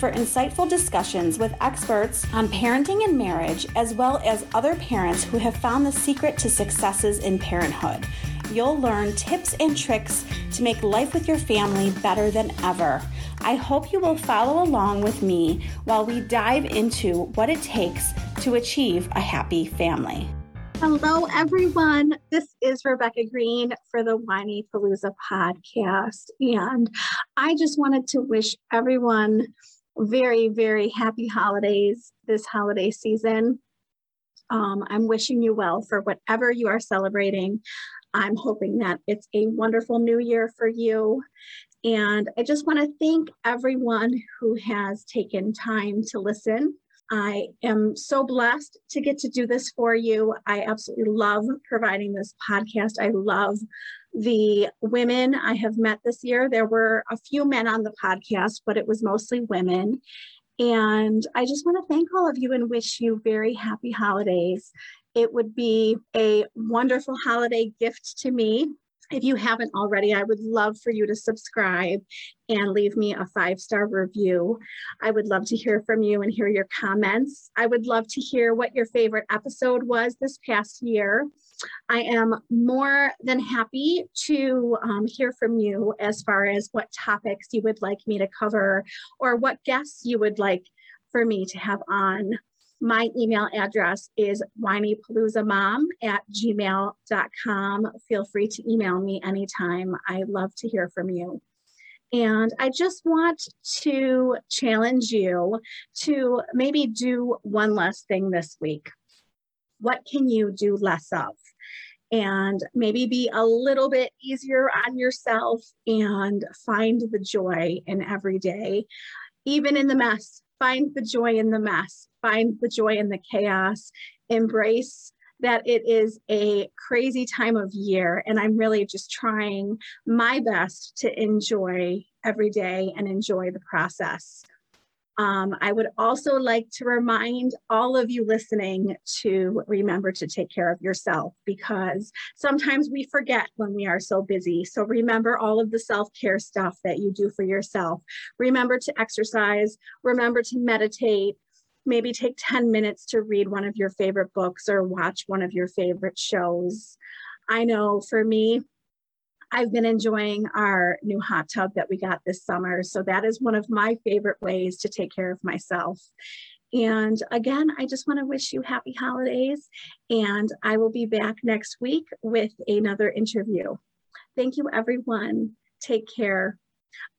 for insightful discussions with experts on parenting and marriage, as well as other parents who have found the secret to successes in parenthood. You'll learn tips and tricks to make life with your family better than ever. I hope you will follow along with me while we dive into what it takes to achieve a happy family. Hello, everyone. This is Rebecca Greene for the Whinypaluza podcast. And I just wanted to wish everyone very, very happy holidays this holiday season. Um, I'm wishing you well for whatever you are celebrating. I'm hoping that it's a wonderful new year for you. And I just want to thank everyone who has taken time to listen. I am so blessed to get to do this for you. I absolutely love providing this podcast. I love the women I have met this year. There were a few men on the podcast, but it was mostly women. And I just want to thank all of you and wish you very happy holidays. It would be a wonderful holiday gift to me if you haven't already, I would love for you to subscribe and leave me a five star review. I would love to hear from you and hear your comments. I would love to hear what your favorite episode was this past year. I am more than happy to um, hear from you as far as what topics you would like me to cover or what guests you would like for me to have on my email address is whinypaluzamom at gmail.com. Feel free to email me anytime. I love to hear from you. And I just want to challenge you to maybe do one less thing this week. What can you do less of? And maybe be a little bit easier on yourself and find the joy in every day, even in the mess. Find the joy in the mess find the joy in the chaos, embrace that it is a crazy time of year. And I'm really just trying my best to enjoy every day and enjoy the process. Um, I would also like to remind all of you listening to remember to take care of yourself because sometimes we forget when we are so busy. So remember all of the self care stuff that you do for yourself. Remember to exercise, remember to meditate, maybe take 10 minutes to read one of your favorite books or watch one of your favorite shows. I know for me, I've been enjoying our new hot tub that we got this summer. So that is one of my favorite ways to take care of myself. And again, I just want to wish you happy holidays. And I will be back next week with another interview. Thank you, everyone. Take care.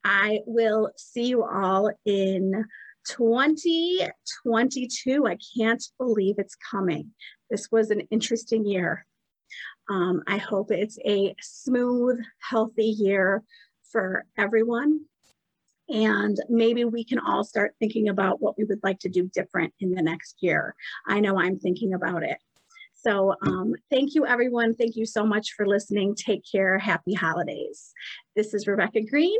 I will see you all in 2022, I can't believe it's coming. This was an interesting year. Um, I hope it's a smooth, healthy year for everyone. And maybe we can all start thinking about what we would like to do different in the next year. I know I'm thinking about it. So um, thank you, everyone. Thank you so much for listening. Take care. Happy holidays. This is Rebecca Greene